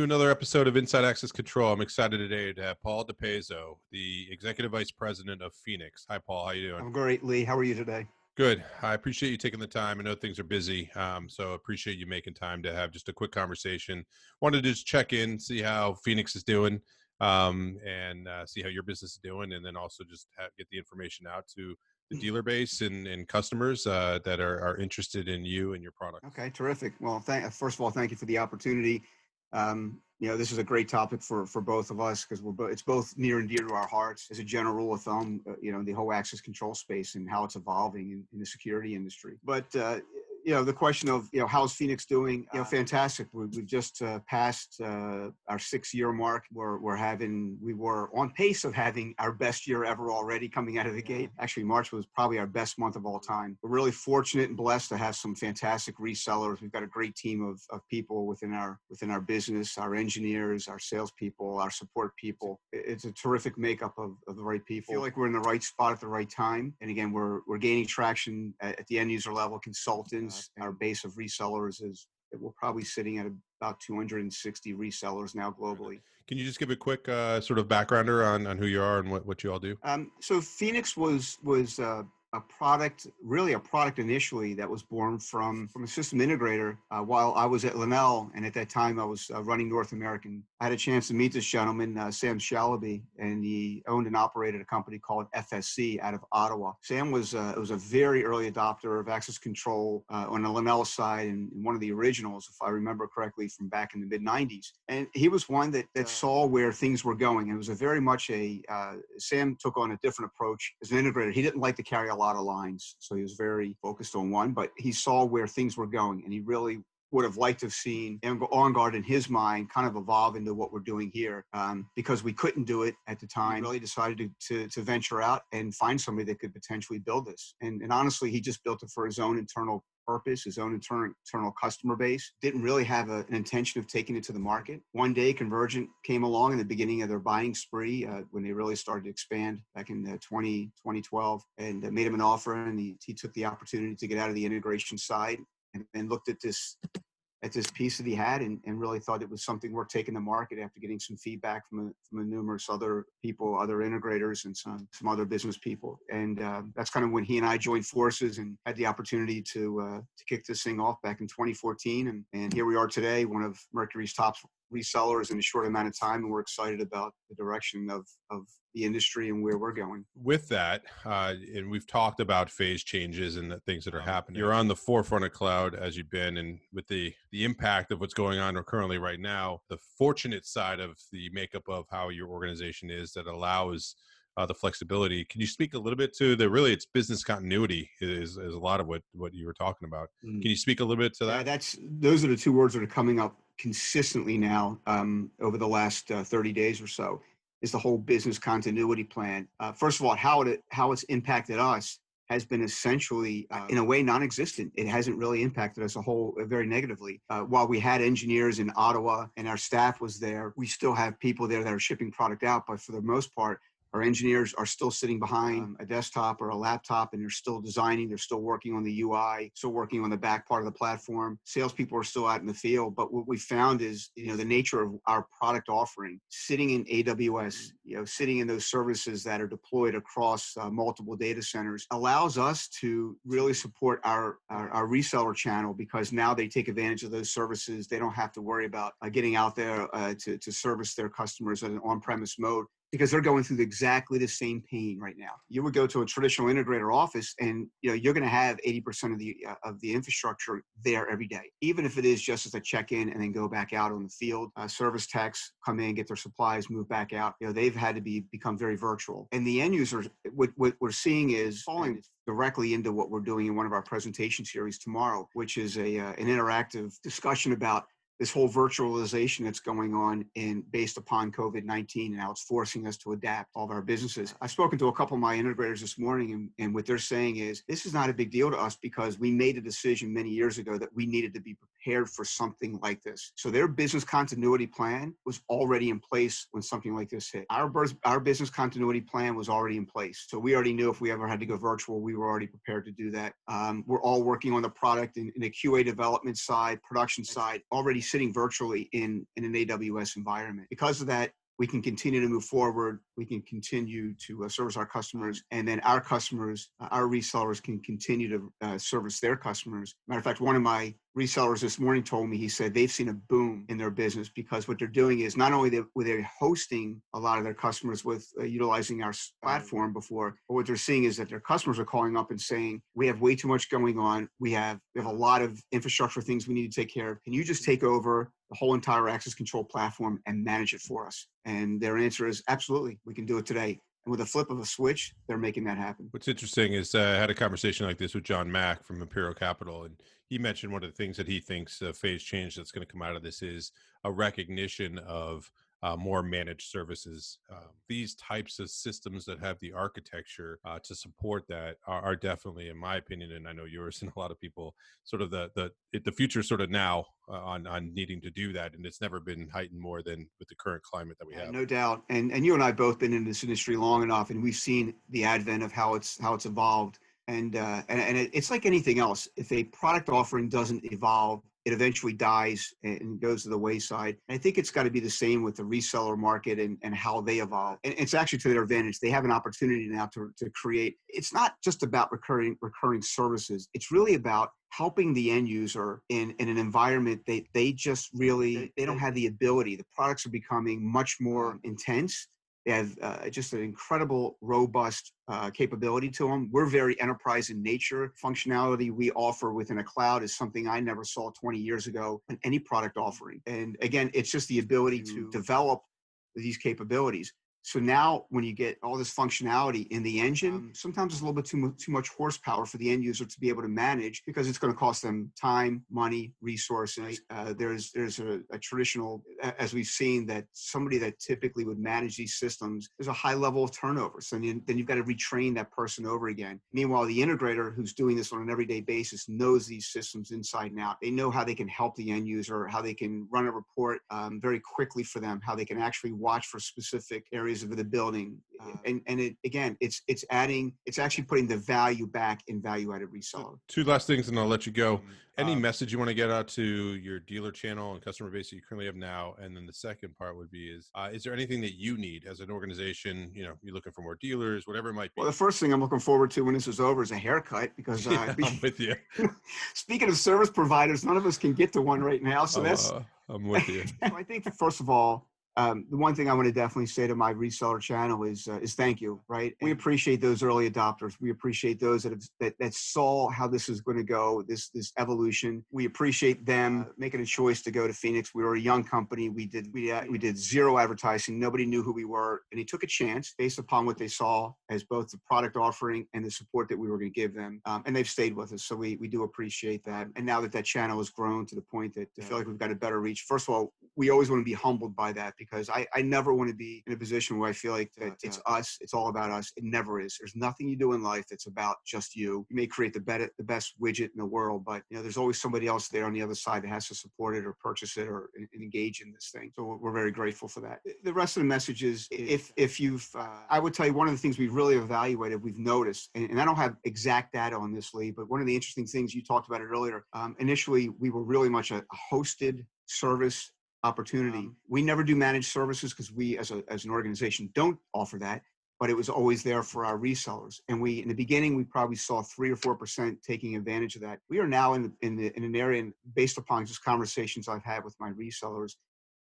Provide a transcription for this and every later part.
to another episode of Inside Access Control. I'm excited today to have Paul DiPeso, the Executive Vice President of Feenics. Hi, Paul. How are you doing? I'm great, Lee. How are you today? Good. I appreciate you taking the time. I know things are busy, um, so appreciate you making time to have just a quick conversation. Wanted to just check in, see how Feenics is doing, um, and uh, see how your business is doing, and then also just have, get the information out to the dealer base and, and customers uh, that are, are interested in you and your product. Okay, terrific. Well, thank, first of all, thank you for the opportunity. Um, you know, this is a great topic for for both of us because we're it's both near and dear to our hearts. As a general rule of thumb, uh, you know, the whole access control space and how it's evolving in, in the security industry. But uh, you know, the question of, you know, how's Feenics doing? You know, fantastic. We, have just uh, passed uh, our six year mark. We're, we're having, we were on pace of having our best year ever already coming out of the gate. Actually, March was probably our best month of all time. We're really fortunate and blessed to have some fantastic resellers. We've got a great team of, of people within our, within our business, our engineers, our salespeople, our support people. It's a terrific makeup of, of the right people. I feel like we're in the right spot at the right time. And again, we're, we're gaining traction at, at the end user level, consultants, our base of resellers is we're probably sitting at about 260 resellers now globally. Can you just give a quick uh, sort of backgrounder on, on who you are and what, what you all do? Um, so Feenics was was uh, a product, really a product initially that was born from from a system integrator. Uh, while I was at Lenel, and at that time I was uh, running North American, I had a chance to meet this gentleman, uh, Sam Shalaby, and he owned and operated a company called FSC out of Ottawa. Sam was uh, was a very early adopter of access control uh, on the Lenel side, and, and, one of the originals, if I remember correctly, from back in the mid '90s. And he was one that that saw where things were going. It was a very much a uh, Sam took on a different approach as an integrator. He didn't like to carry a lot of lines. So he was very focused on one, but he saw where things were going and he really would have liked to have seen OnGuard in his mind kind of evolve into what we're doing here um, because we couldn't do it at the time. He really decided to, to, to, venture out and find somebody that could potentially build this. And, and honestly, he just built it for his own internal purpose, his own internal, internal customer base. Didn't really have a, an intention of taking it to the market. One day, Convergint came along in the beginning of their buying spree uh, when they really started to expand back in uh, 20, 2012 and uh, made him an offer. And he, he took the opportunity to get out of the integration side and, and looked at this at this piece that he had and, and really thought it was something worth taking to market after getting some feedback from a, from a numerous other people, other integrators and some, some other business people. And uh, that's kind of when he and I joined forces and had the opportunity to, uh, to kick this thing off back in 2014. And, and here we are today, one of Mercury's top resellers in a short amount of time, and we're excited about the direction of of the industry and where we're going. With that, uh, and we've talked about phase changes and the things that are happening. You're on the forefront of cloud as you've been, and with the the impact of what's going on currently right now, the fortunate side of the makeup of how your organization is that allows uh, the flexibility. Can you speak a little bit to the really it's business continuity is, is a lot of what what you were talking about. Mm. Can you speak a little bit to that? Yeah, that's those are the two words that are coming up consistently now um, over the last uh, 30 days or so is the whole business continuity plan. Uh, first of all, how it how it's impacted us has been essentially, uh, in a way, non-existent. It hasn't really impacted us a whole uh, very negatively. Uh, while we had engineers in Ottawa and our staff was there, we still have people there that are shipping product out. But for the most part, our engineers are still sitting behind a desktop or a laptop and they're still designing, they're still working on the UI, still working on the back part of the platform. Salespeople are still out in the field. But what we found is, you know, the nature of our product offering, sitting in AWS, you know, sitting in those services that are deployed across uh, multiple data centers allows us to really support our, our, our, reseller channel because now they take advantage of those services. They don't have to worry about uh, getting out there uh, to, to service their customers in an on-premise mode because they're going through exactly the same pain right now. You would go to a traditional integrator office, and you know you're going to have 80% of the uh, of the infrastructure there every day, even if it is just as a check-in and then go back out on the field. Uh, service techs come in, get their supplies, move back out. You know they've had to be become very virtual, and the end users, what, what we're seeing is falling directly into what we're doing in one of our presentation series tomorrow, which is a uh, an interactive discussion about this whole virtualization that's going on in based upon COVID-19 and how it's forcing us to adapt all of our businesses. I've spoken to a couple of my integrators this morning and, and what they're saying is this is not a big deal to us because we made a decision many years ago that we needed to be prepared prepared for something like this. So their business continuity plan was already in place when something like this hit. Our, our business continuity plan was already in place. So we already knew if we ever had to go virtual, we were already prepared to do that. Um, we're all working on the product in, in a QA development side, production side, already sitting virtually in, in an AWS environment. Because of that, we can continue to move forward. We can continue to uh, service our customers, and then our customers, uh, our resellers, can continue to uh, service their customers. Matter of fact, one of my resellers this morning told me he said they've seen a boom in their business because what they're doing is not only they, were they hosting a lot of their customers with uh, utilizing our platform before but what they're seeing is that their customers are calling up and saying we have way too much going on we have we have a lot of infrastructure things we need to take care of can you just take over the whole entire access control platform and manage it for us and their answer is absolutely we can do it today and with a flip of a switch, they're making that happen. What's interesting is uh, I had a conversation like this with John Mack from Imperial Capital, and he mentioned one of the things that he thinks a phase change that's going to come out of this is a recognition of uh, more managed services. Uh, these types of systems that have the architecture uh, to support that are, are, definitely, in my opinion, and I know yours and a lot of people, sort of the the the future sort of now uh, on on needing to do that, and it's never been heightened more than with the current climate that we have. No doubt, and and you and I both been in this industry long enough, and we've seen the advent of how it's how it's evolved. And, uh, and, and it's like anything else. If a product offering doesn't evolve it eventually dies and goes to the wayside. And I think it's got to be the same with the reseller market and, and how they evolve. And it's actually to their advantage. They have an opportunity now to, to create. It's not just about recurring recurring services. It's really about helping the end user in, in an environment they, they just really they don't have the ability. The products are becoming much more mm. intense they have uh, just an incredible, robust uh, capability to them. We're very enterprise in nature. Functionality we offer within a cloud is something I never saw 20 years ago in any product offering. And again, it's just the ability to develop these capabilities. So now, when you get all this functionality in the engine, um, sometimes it's a little bit too much, too much horsepower for the end user to be able to manage because it's going to cost them time, money, resources. Uh, there's there's a, a, traditional, as we've seen, that somebody that typically would manage these systems, there's a high level of turnover. So then, then you've got to retrain that person over again. Meanwhile, the integrator who's doing this on an everyday basis knows these systems inside and out. They know how they can help the end user, how they can run a report um, very quickly for them, how they can actually watch for specific areas areas of the building uh, and and it again it's it's adding it's actually putting the value back in value added reseller. two last things and i'll let you go. Any um, message you want to get out to your dealer channel and customer base that you currently have now? And then the second part would be is uh, is there anything that you need as an organization? You know you're looking for more dealers whatever it might be. Well the first thing i'm looking forward to when this is over is a haircut because uh, yeah, i'm with you. speaking of service providers none of us can get to one right now so that's uh, i'm with you. I think first of all um, the one thing I want to definitely say to my reseller channel is uh, is thank you. Right, we appreciate those early adopters. We appreciate those that have, that, that saw how this is going to go, this this evolution. We appreciate them making a choice to go to Feenics. We were a young company. We did we uh, we did zero advertising. Nobody knew who we were, and he took a chance based upon what they saw as both the product offering and the support that we were going to give them. Um, and they've stayed with us, so we we do appreciate that. And now that that channel has grown to the point that I feel like we've got a better reach. First of all, we always want to be humbled by that because I, I never want to be in a position where I feel like that it's us, it's all about us. It never is. There's nothing you do in life that's about just you. You may create the better, the best widget in the world, but you know there's always somebody else there on the other side that has to support it or purchase it or engage in this thing. So we're very grateful for that. The rest of the message is if if you've, uh, I would tell you one of the things we've really evaluated, we've noticed, and, and, I don't have exact data on this, Lee, but one of the interesting things you talked about it earlier. Um, initially, we were really much a hosted service opportunity. Um, we never do managed services because we, as, a, as an organization, don't offer that. But it was always there for our resellers, and we in the beginning we probably saw three or four percent taking advantage of that. We are now in the, in, the, in an area, and based upon just conversations I've had with my resellers,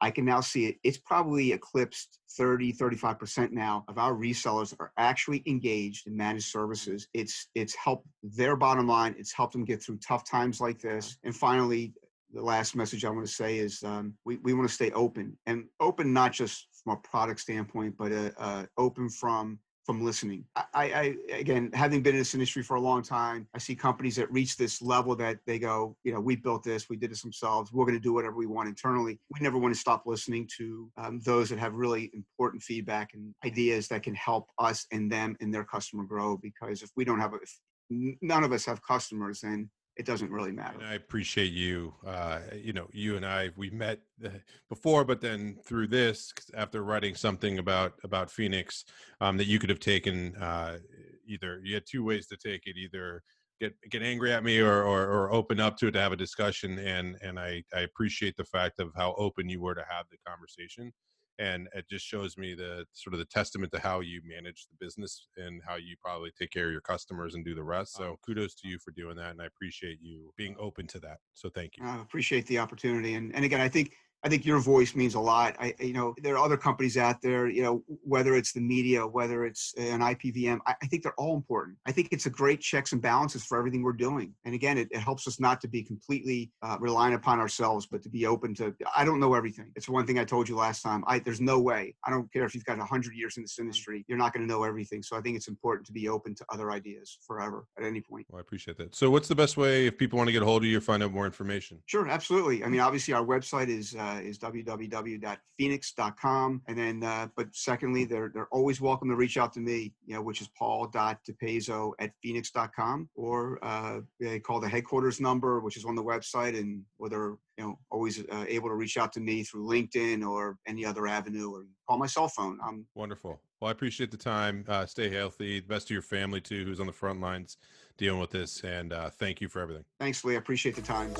I can now see it. It's probably eclipsed 30, 35% now of our resellers are actually engaged in managed services. It's it's helped their bottom line. It's helped them get through tough times like this. And finally, the last message I want to say is um, we, we want to stay open and open not just from a product standpoint, but uh, uh, open from from listening. I, I, again, having been in this industry for a long time, I see companies that reach this level that they go, you know, we built this, we did this themselves, we're going to do whatever we want internally. We never want to stop listening to um, those that have really important feedback and ideas that can help us and them and their customer grow. Because if we don't have, a, none of us have customers, then it doesn't really matter. And I appreciate you. Uh, you know, you and I we met uh, before, but then through this, after writing something about about Feenics, um, that you could have taken uh, either you had two ways to take it either get get angry at me or, or, or open up to it to have a discussion and and I, I appreciate the fact of how open you were to have the conversation and it just shows me the sort of the testament to how you manage the business and how you probably take care of your customers and do the rest so kudos to you for doing that and i appreciate you being open to that so thank you. I appreciate the opportunity and, and again i think I think your voice means a lot. I, you know, there are other companies out there, you know, whether it's the media, whether it's an IPVM, I, I think they're all important. I think it's a great checks and balances for everything we're doing. And again, it, it helps us not to be completely uh, relying upon ourselves, but to be open to, I don't know everything. It's one thing I told you last time. I, there's no way. I don't care if you've got 100 years in this industry, you're not going to know everything. So I think it's important to be open to other ideas forever at any point. Well, I appreciate that. So what's the best way if people want to get a hold of you or find out more information? Sure, absolutely. I mean, obviously our website is, uh, is www www.feenics.com. And then, uh, but secondly, they're, they're always welcome to reach out to me, you know, which is paul.dipeso at feenics.com or uh, they call the headquarters number, which is on the website and whether, you know, always uh, able to reach out to me through LinkedIn or any other avenue or call my cell phone. I'm wonderful. Well, I appreciate the time. Uh, stay healthy. The best to your family too, who's on the front lines dealing with this. And uh, thank you for everything. Thanks, Lee. I appreciate the time.